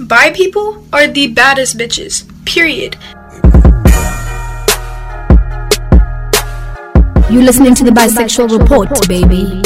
Bi people are the baddest bitches. Period. You're listening to the bisexual report, baby.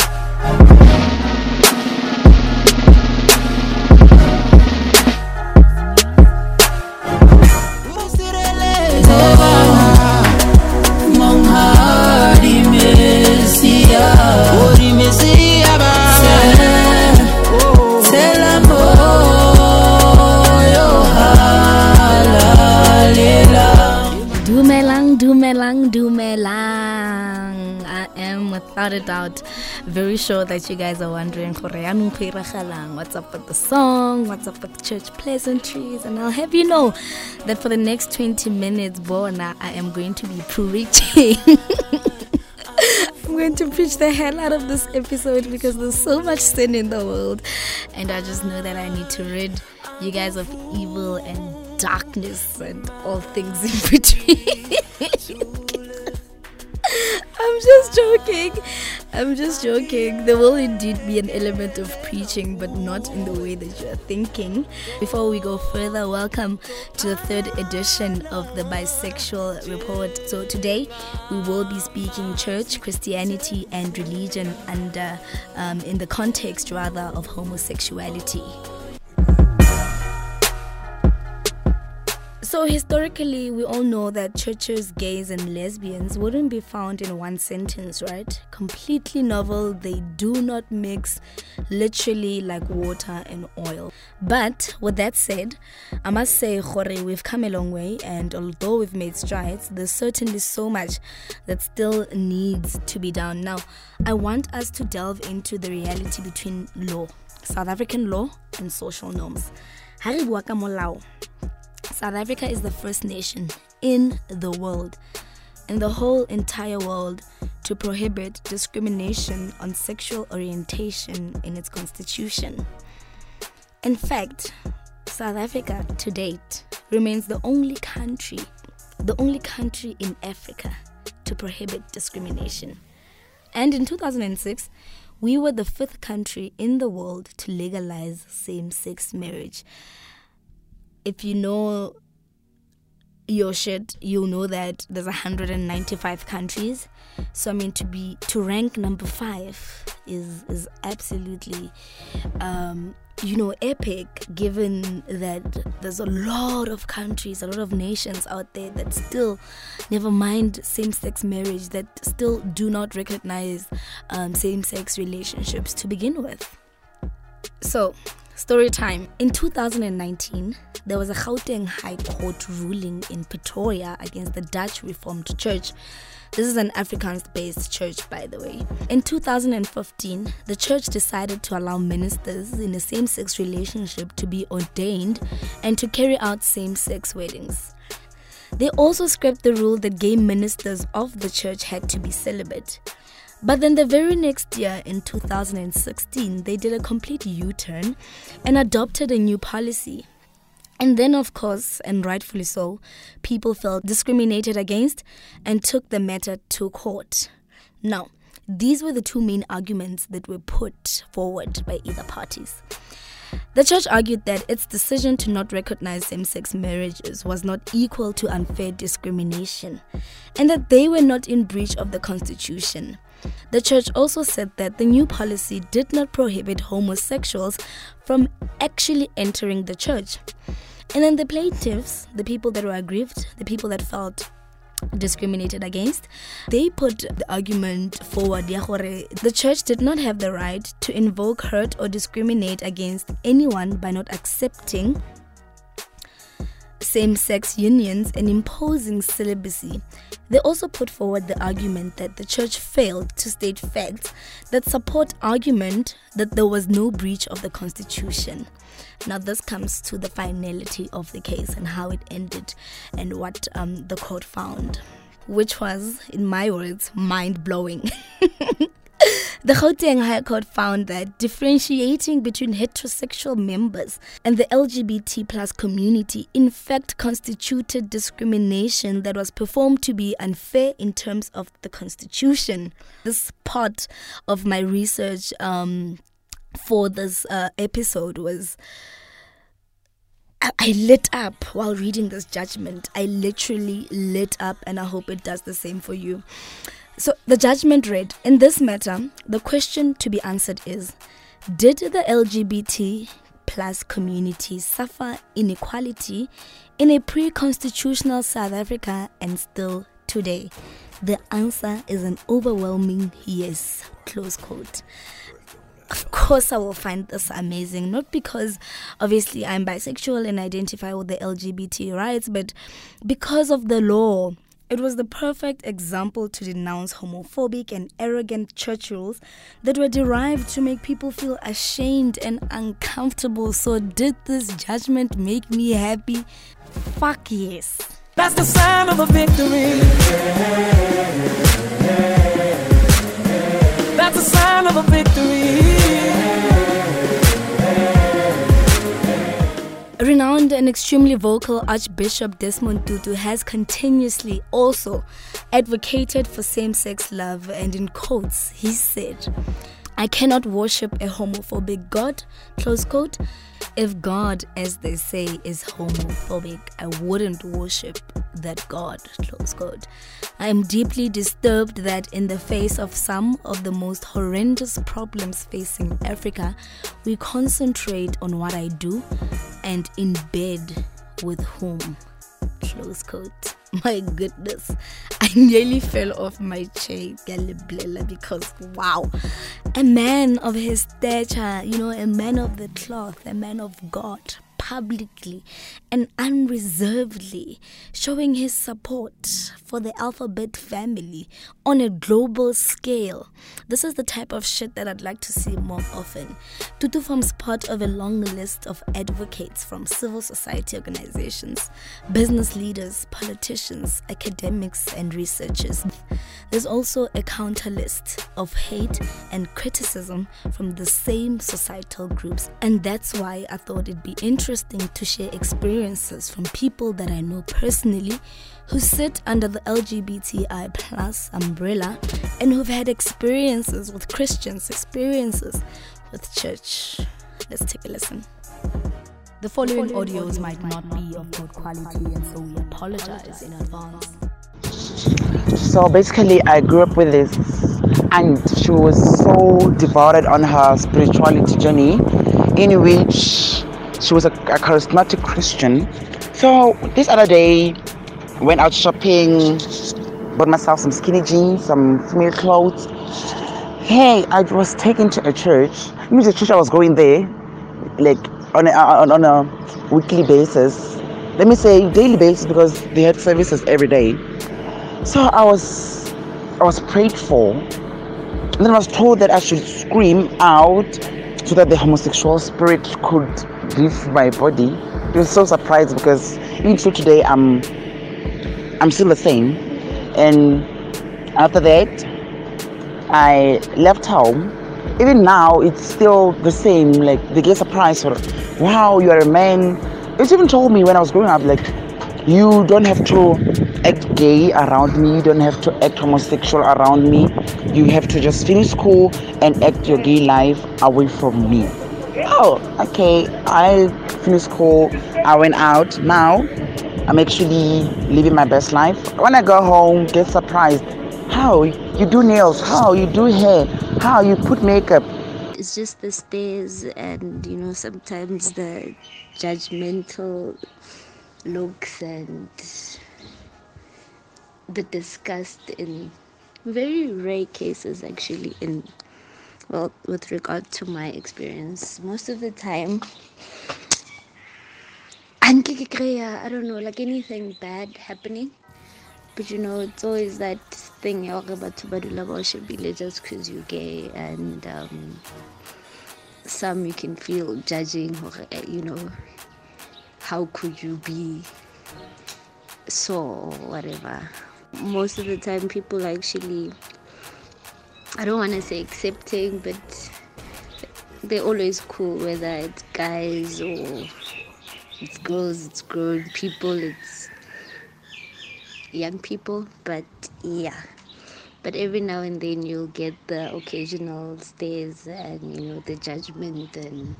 A very sure that you guys are wondering "Gore, anong what's up with the song, what's up with church pleasantries, and I'll have you know that for the next 20 minutes, Bona, I am going to be preaching. I'm going to preach the hell out of this episode because there's so much sin in the world, and I just know that I need to rid you guys of evil and darkness and all things in between. I'm just joking. I'm just joking. There will indeed be an element of preaching, but not in the way that you're thinking. Before we go further, welcome to the third edition of the Bisexual Report. So, today we will be speaking church, Christianity, and religion under, um, in the context rather, of homosexuality. So, historically, we all know that churches, gays, and lesbians wouldn't be found in one sentence, right? Completely novel, they do not mix literally like water and oil. But with that said, I must say, Khore, we've come a long way, and although we've made strides, there's certainly so much that still needs to be done. Now, I want us to delve into the reality between law, South African law, and social norms. South Africa is the first nation in the world, in the whole entire world, to prohibit discrimination on sexual orientation in its constitution. In fact, South Africa to date remains the only country, the only country in Africa to prohibit discrimination. And in 2006, we were the fifth country in the world to legalize same sex marriage if you know your shit, you'll know that there's 195 countries. So I mean, to be to rank number five is is absolutely, um, you know, epic. Given that there's a lot of countries, a lot of nations out there that still, never mind same-sex marriage, that still do not recognize um, same-sex relationships to begin with. So, story time. In 2019, there was a Gauteng High Court ruling in Pretoria against the Dutch Reformed Church. This is an Afrikaans based church, by the way. In 2015, the church decided to allow ministers in a same sex relationship to be ordained and to carry out same sex weddings. They also scrapped the rule that gay ministers of the church had to be celibate. But then the very next year, in 2016, they did a complete U turn and adopted a new policy. And then, of course, and rightfully so, people felt discriminated against and took the matter to court. Now, these were the two main arguments that were put forward by either parties. The church argued that its decision to not recognize same sex marriages was not equal to unfair discrimination and that they were not in breach of the Constitution. The church also said that the new policy did not prohibit homosexuals from actually entering the church. And then the plaintiffs, the people that were aggrieved, the people that felt discriminated against, they put the argument forward the church did not have the right to invoke hurt or discriminate against anyone by not accepting same sex unions and imposing celibacy. They also put forward the argument that the church failed to state facts that support argument that there was no breach of the constitution. Now, this comes to the finality of the case and how it ended and what um, the court found, which was, in my words, mind blowing. The Gauteng High Court found that differentiating between heterosexual members and the LGBT plus community in fact constituted discrimination that was performed to be unfair in terms of the constitution. This part of my research um, for this uh, episode was I lit up while reading this judgment. I literally lit up, and I hope it does the same for you. So, the judgment read In this matter, the question to be answered is Did the LGBT plus community suffer inequality in a pre constitutional South Africa and still today? The answer is an overwhelming yes. Close quote of course I will find this amazing. Not because obviously I'm bisexual and identify with the LGBT rights, but because of the law. It was the perfect example to denounce homophobic and arrogant church rules that were derived to make people feel ashamed and uncomfortable. So, did this judgment make me happy? Fuck yes. That's the sign of a victory. And extremely vocal Archbishop Desmond Tutu has continuously also advocated for same sex love, and in quotes, he said, I cannot worship a homophobic God, close quote. If God, as they say, is homophobic, I wouldn't worship that God, close quote. I am deeply disturbed that in the face of some of the most horrendous problems facing Africa, we concentrate on what I do and in bed with whom, close coat. my goodness. I nearly fell off my chair. Because wow. A man of his stature you know a man of the cloth a man of god publicly and unreservedly, showing his support for the alphabet family on a global scale. This is the type of shit that I'd like to see more often. Tutu forms part of a long list of advocates from civil society organizations, business leaders, politicians, academics, and researchers. There's also a counter list of hate and criticism from the same societal groups, and that's why I thought it'd be interesting to share experiences from people that I know personally who sit under the LGBTI plus umbrella and who've had experiences with Christians, experiences with church. Let's take a listen. The following, the following audios, audios might not be of good quality, and so we apologize in advance. So basically, I grew up with this, and she was so devoted on her spirituality journey, in which she was a, a charismatic Christian. So this other day, went out shopping, bought myself some skinny jeans, some female clothes. Hey, I was taken to a church. It was a church I was going there, like on a, on, on a weekly basis. Let me say daily basis because they had services every day. So I was I was prayed for. And then I was told that I should scream out so that the homosexual spirit could leave my body. It was so surprised because even till today I'm I'm still the same. And after that, I left home. Even now, it's still the same. Like they get surprised, of, wow, you are a man. It's even told me when I was growing up, like, you don't have to act gay around me. You don't have to act homosexual around me. You have to just finish school and act your gay life away from me. Oh, okay. I finished school. I went out. Now I'm actually living my best life. When I go home, get surprised. How you do nails? How you do hair? How you put makeup? It's just the stares and you know sometimes the judgmental looks and the disgust in very rare cases actually in well with regard to my experience most of the time I don't know, like anything bad happening. But you know, it's always that thing about should be just because you're gay and um, some you can feel judging or you know how could you be so whatever most of the time people actually i don't want to say accepting but they're always cool whether it's guys or it's girls, it's grown people, it's young people, but yeah. But every now and then you'll get the occasional stares and you know the judgment and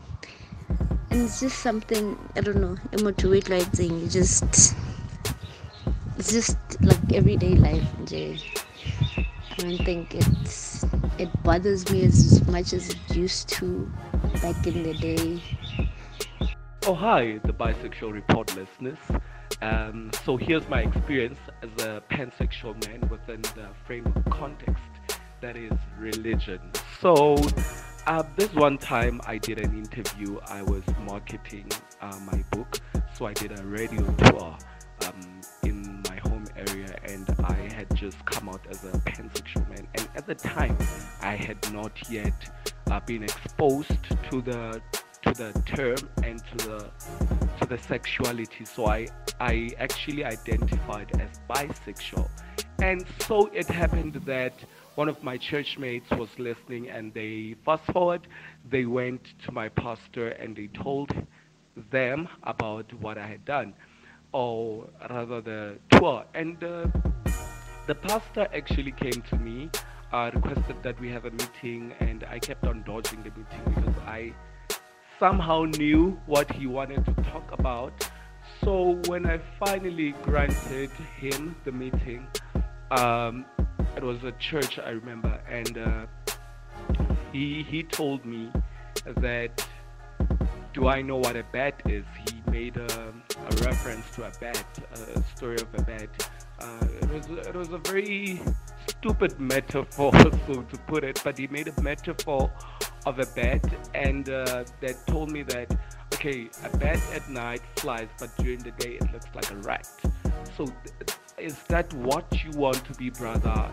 and it's just something I don't know. Emotivate You just it's just like everyday life. I don't think it's it bothers me as much as it used to back in the day. Oh hi, the bisexual report listeners. Um, so here's my experience as a pansexual man within the framework context that is religion. So uh, this one time I did an interview. I was marketing uh, my book, so I did a radio tour um, in my home area, and just come out as a pansexual man. And at the time, I had not yet uh, been exposed to the to the term and to the to the sexuality. So I I actually identified as bisexual, and so it happened that one of my church mates was listening and they fast forward they went to my pastor and they told them about what i had done or rather the tour and uh, the pastor actually came to me uh, requested that we have a meeting and i kept on dodging the meeting because i somehow knew what he wanted to talk about so when i finally granted him the meeting um, it was a church I remember, and uh, he he told me that do I know what a bat is? He made a, a reference to a bat, a story of a bat. Uh, it was it was a very stupid metaphor, so to put it, but he made a metaphor of a bat, and uh, that told me that okay, a bat at night flies, but during the day it looks like a rat. So. Th- is that what you want to be, brother?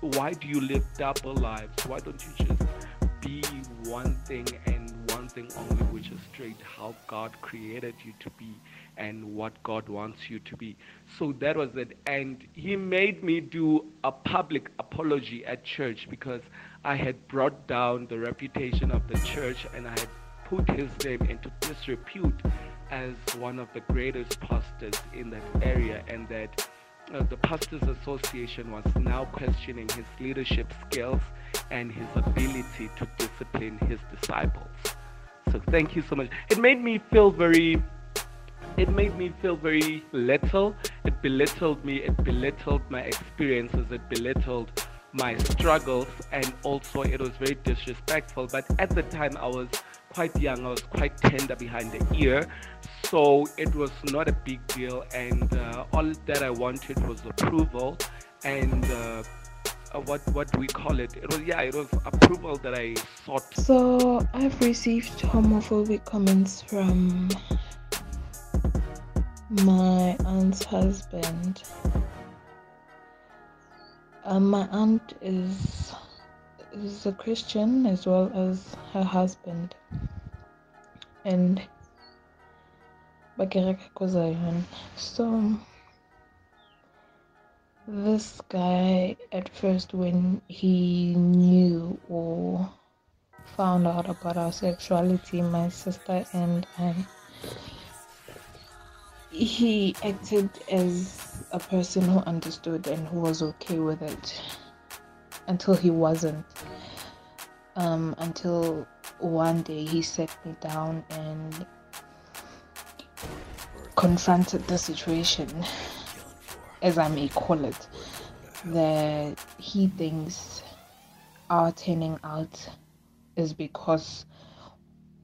Why do you live double lives? Why don't you just be one thing and one thing only, which is straight how God created you to be and what God wants you to be? So that was it. And he made me do a public apology at church because I had brought down the reputation of the church and I had put his name into disrepute as one of the greatest pastors in that area and that uh, the Pastors Association was now questioning his leadership skills and his ability to discipline his disciples. So thank you so much. It made me feel very it made me feel very little. It belittled me, it belittled my experiences, it belittled my struggles, and also it was very disrespectful. But at the time, I was quite young, I was quite tender behind the ear, so it was not a big deal. And uh, all that I wanted was approval, and uh, uh, what what do we call it? It was yeah, it was approval that I sought. So I've received homophobic comments from my aunt's husband. Um, my aunt is is a Christian as well as her husband. And so this guy at first when he knew or found out about our sexuality, my sister and I he acted as a person who understood and who was okay with it until he wasn't. Um, until one day he sat me down and confronted the situation, as I may call it, that he thinks our turning out is because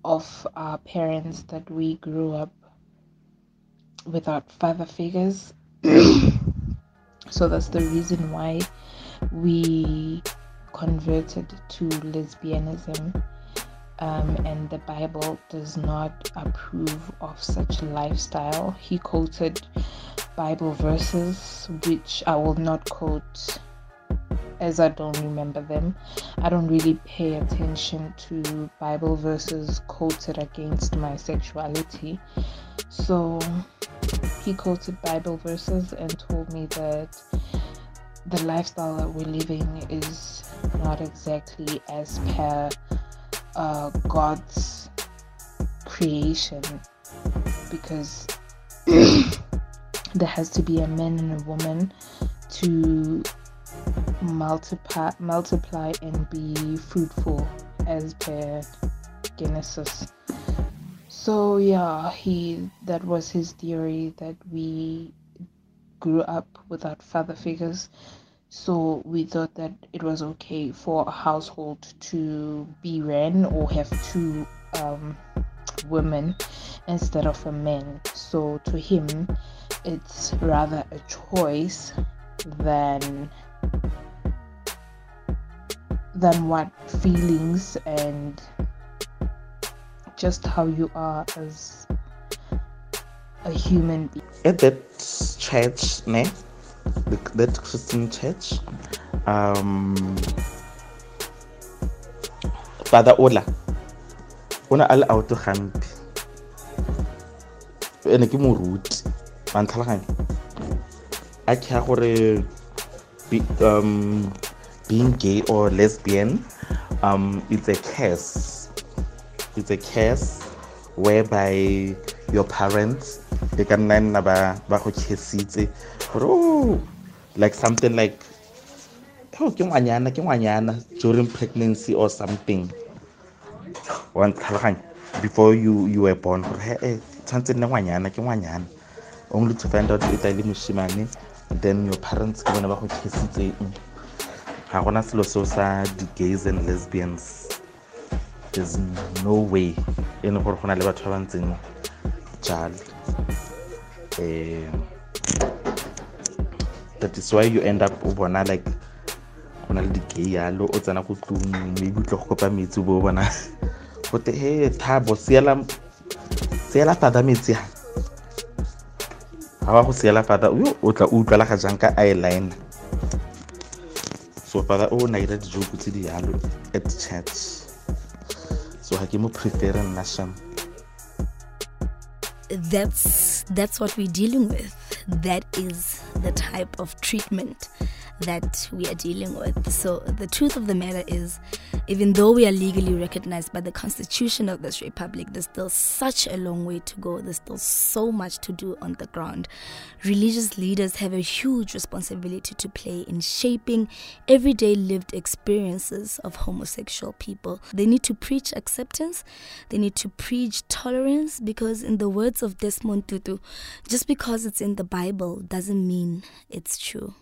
of our parents that we grew up without father figures. so that's the reason why we converted to lesbianism. Um, and the Bible does not approve of such lifestyle. He quoted Bible verses, which I will not quote as I don't remember them. I don't really pay attention to Bible verses quoted against my sexuality. So he quoted Bible verses and told me that the lifestyle that we're living is not exactly as per uh, God's creation because there has to be a man and a woman to multiply multiply and be fruitful as per Genesis So yeah, he that was his theory that we grew up without father figures. So we thought that it was okay for a household to be ran or have two um, women instead of a man. So to him, it's rather a choice than than what feelings and just how you are as a human being. At that church, ne? that Christian church, um, Father Ola, ona a le auto gampe ene ke moruti wa ntlhalaganya a gore um, being gay or lesbian um, it's a curse. It's a curse whereby your parents they can nna ba ba go kgesitse gore oh like something like oh ke ngwanyana ke ngwanyana during pregnancy or something. Ntlhalaganya before you you were born gore he eh tshwanetse only to find out e tla le moshimane then your parents ke bone ba go kgesitseng ga gona selo seo sa di-gays and lesbians. There's no way e leng gore go na le batho ba ba ntseng jalo. Um that is why you end up o bona like go na le di-gay yalo o tsena ko tlong maybe utlwe go kopa metsi bo bona gote he thabo seela fatha metsi ga ba go seela fatha o tla utlwala ga jang ka eyeliner so fada o oh, na ira dijoke tse di yalo at church. So ke mo nna sham. That's that's what we're dealing with. That is the type of treatment that we are dealing with. So, the truth of the matter is, even though we are legally recognized by the Constitution of this Republic, there's still such a long way to go. There's still so much to do on the ground. Religious leaders have a huge responsibility to play in shaping everyday lived experiences of homosexual people. They need to preach acceptance, they need to preach tolerance, because, in the words of Desmond Tutu, just because it's in the Bible doesn't mean it's true.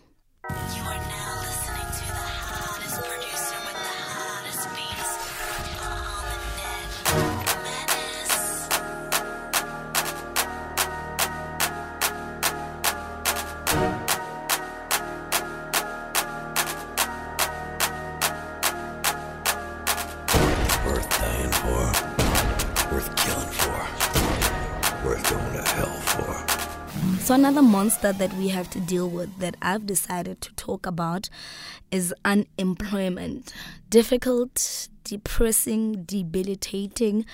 So, another monster that we have to deal with that I've decided to talk about is unemployment. Difficult, depressing, debilitating,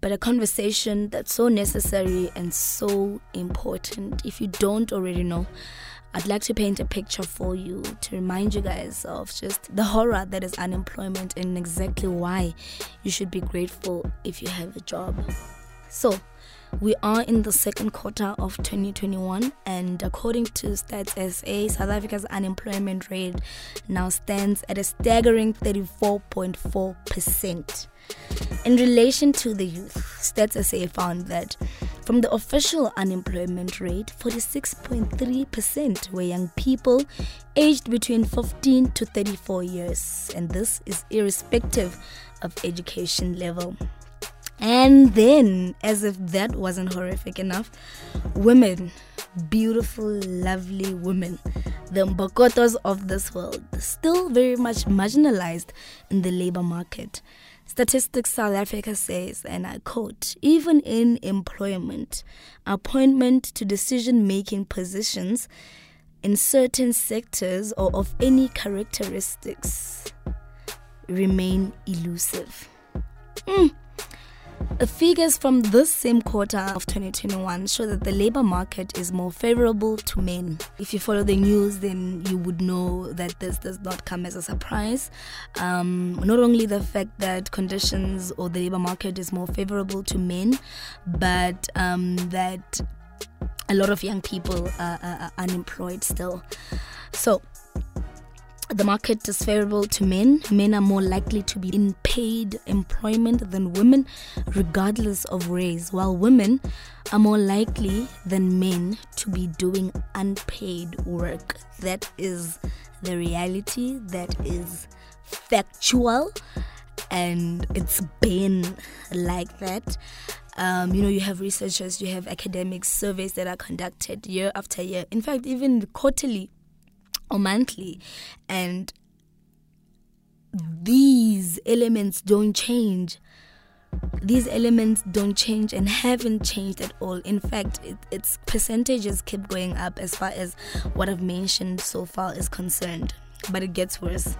but a conversation that's so necessary and so important. If you don't already know, I'd like to paint a picture for you to remind you guys of just the horror that is unemployment and exactly why you should be grateful if you have a job. So, we are in the second quarter of 2021, and according to Stats SA, South Africa's unemployment rate now stands at a staggering 34.4%. In relation to the youth, Stats SA found that from the official unemployment rate, 46.3% were young people aged between 15 to 34 years, and this is irrespective of education level. And then, as if that wasn't horrific enough, women, beautiful, lovely women, the mbokotos of this world, still very much marginalized in the labor market. Statistics South Africa says, and I quote, even in employment, appointment to decision making positions in certain sectors or of any characteristics remain elusive. Mm. Figures from this same quarter of 2021 show that the labor market is more favorable to men. If you follow the news, then you would know that this does not come as a surprise. Um, not only the fact that conditions or the labor market is more favorable to men, but um, that a lot of young people are, are, are unemployed still. So, The market is favorable to men. Men are more likely to be in paid employment than women, regardless of race, while women are more likely than men to be doing unpaid work. That is the reality, that is factual, and it's been like that. Um, you know, you have researchers, you have academic surveys that are conducted year after year. In fact, even quarterly or monthly. And these elements don't change. These elements don't change and haven't changed at all. In fact, it, its percentages keep going up as far as what I've mentioned so far is concerned. But it gets worse.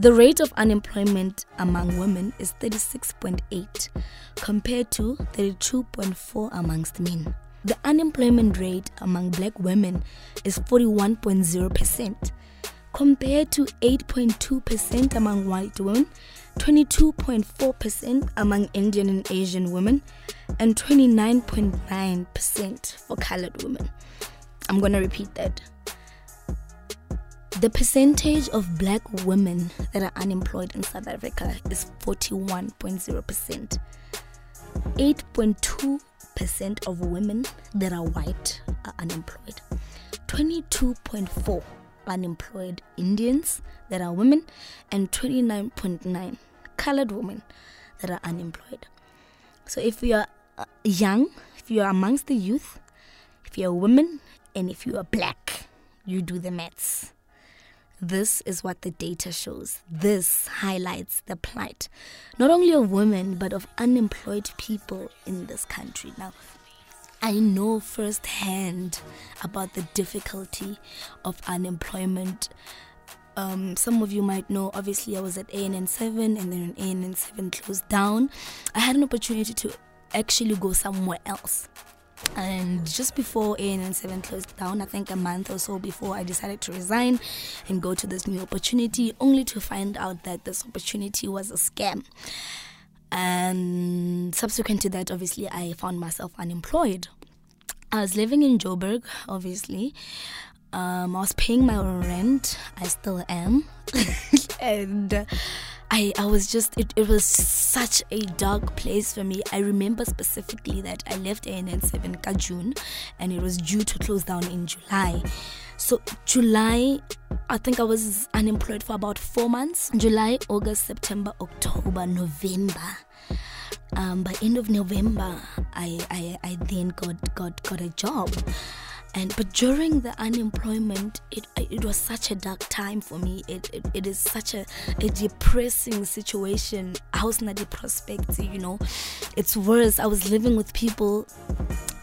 The rate of unemployment among women is 36.8 compared to 32.4 amongst men. The unemployment rate among black women is 41.0% compared to 8.2% among white women, 22.4% among Indian and Asian women, and 29.9% for colored women. I'm to repeat that. The percentage of black women that are unemployed in South Africa is 41.0%. 8.2% of women that are white are unemployed. 22.4 unemployed Indians that are women and 29.9 colored women that are unemployed. So if you are uh, young, if you are amongst the youth, if you're a woman, and if you are black, you do the maths. This is what the data shows. This highlights the plight, not only of women, but of unemployed people in this country. Now, I know firsthand about the difficulty of unemployment. Um, some of you might know, obviously, I was at ANN7 and then ANN7 closed down. I had an opportunity to actually go somewhere else. And just before ANN7 closed down, I think a month or so before, I decided to resign and go to this new opportunity, only to find out that this opportunity was a scam. And subsequent to that, obviously, I found myself unemployed. I was living in Joburg, obviously. Um, I was paying my own rent. I still am. and uh, I, I was just, it, it was such a dark place for me. I remember specifically that I left ANN7 ka June and it was due to close down in July. So, July, I think I was unemployed for about four months July, August, September, October, November. Um, by end of November, I, I, I then got, got, got a job and but during the unemployment it it was such a dark time for me. It it, it is such a, a depressing situation. House na prospects you know. It's worse. I was living with people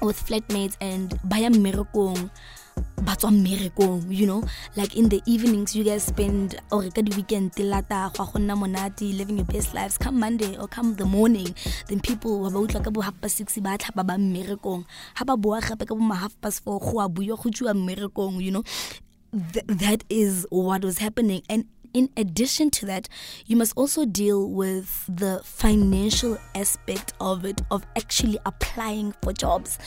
with flatmates and by a mmerekong ba tswa mmerekong you know? Like in the evenings you guys spend or ka di-weekend lata go go nna monate living your best lives. Come monday or come the morning then people ba utlwa ka bo half past six ba tlhapa ba mmerekong. Ha ba boa gape ka bo ma half past four go a buiwa go tswiwa mmerekong you know? Th- that is what was happening. And in addition to that, you must also deal with the financial aspect of it, of actually applying for jobs.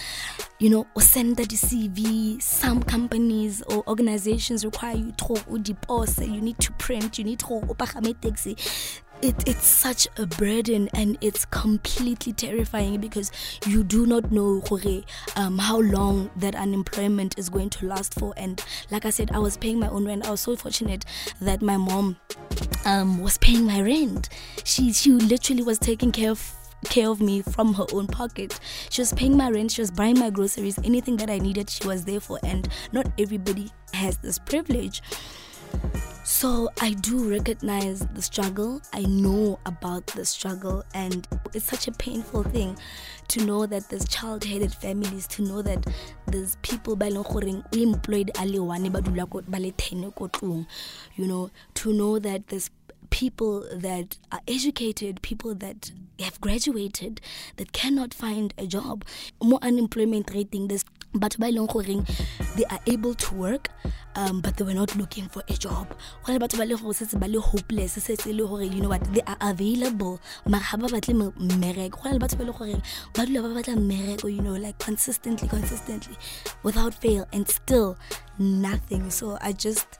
You know, or send the CV. Some companies or organizations require you to deposit. You need to print. You need to taxi it, it's such a burden and it's completely terrifying because you do not know um, how long that unemployment is going to last for. And like I said, I was paying my own rent. I was so fortunate that my mom um, was paying my rent. She she literally was taking care of care of me from her own pocket. She was paying my rent, she was buying my groceries, anything that I needed, she was there for. And not everybody has this privilege. So I do recognize the struggle. I know about the struggle, and it's such a painful thing to know that there's child-headed families, to know that there's people by employed you know, to know that there's people that are educated, people that have graduated, that cannot find a job. More unemployment rating, there's but by long they are able to work um, but they were not looking for a job. Go le batho ba le gore setse ba le hopeless setse le gore you know what they are available. Mara ga ba batle mmereko. Go le batho ba le gore ba dula ba batla mmereko you know like consistently consistently without fail and still nothing. So i just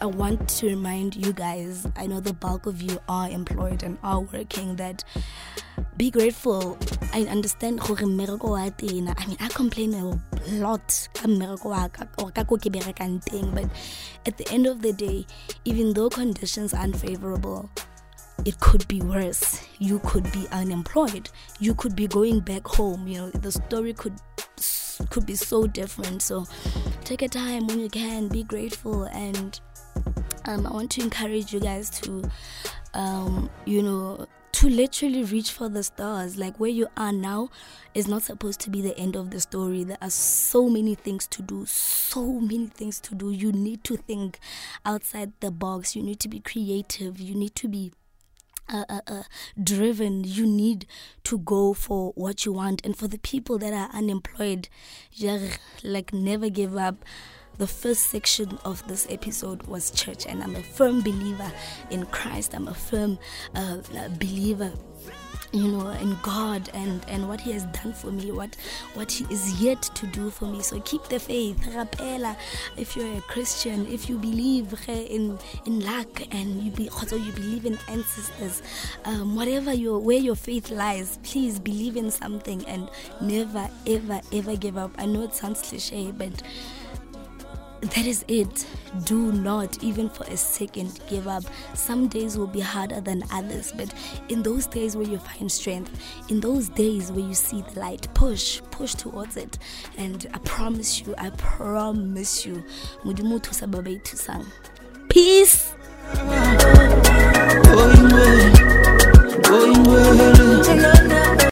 I want to remind you guys, I know the bulk of you are employed and are working, that be grateful. I understand. I mean, I complain a lot ka mmereko wa ka or ka ko ke berekang teng, but at the end of the day, even though conditions are unfavorable, it could be worse. You could be unemployed. You could be going back home. You know, the story could could be so different. So take a time when you can, be grateful, and um, I want to encourage you guys to, um, you know, to literally reach for the stars. Like where you are now is not supposed to be the end of the story. There are so many things to do, so many things to do. You need to think outside the box. You need to be creative. You need to be uh, uh, uh, driven. You need to go for what you want. And for the people that are unemployed, like never give up. The first section of this episode was church, and I'm a firm believer in Christ. I'm a firm uh, believer you know in god and and what he has done for me what what he is yet to do for me. So keep the faith. Rapela if you're a christian if you believe in in luck and you be also you believe in ancestors um, whatever your where your faith lies please believe in something and never ever ever give up. I know it sounds cliche but that is it. Do not, even for a second, give up. Some days will be harder than others, but in those days where you find strength, in those days where you see the light, push, push towards it. And I promise you, I promise you, Peace!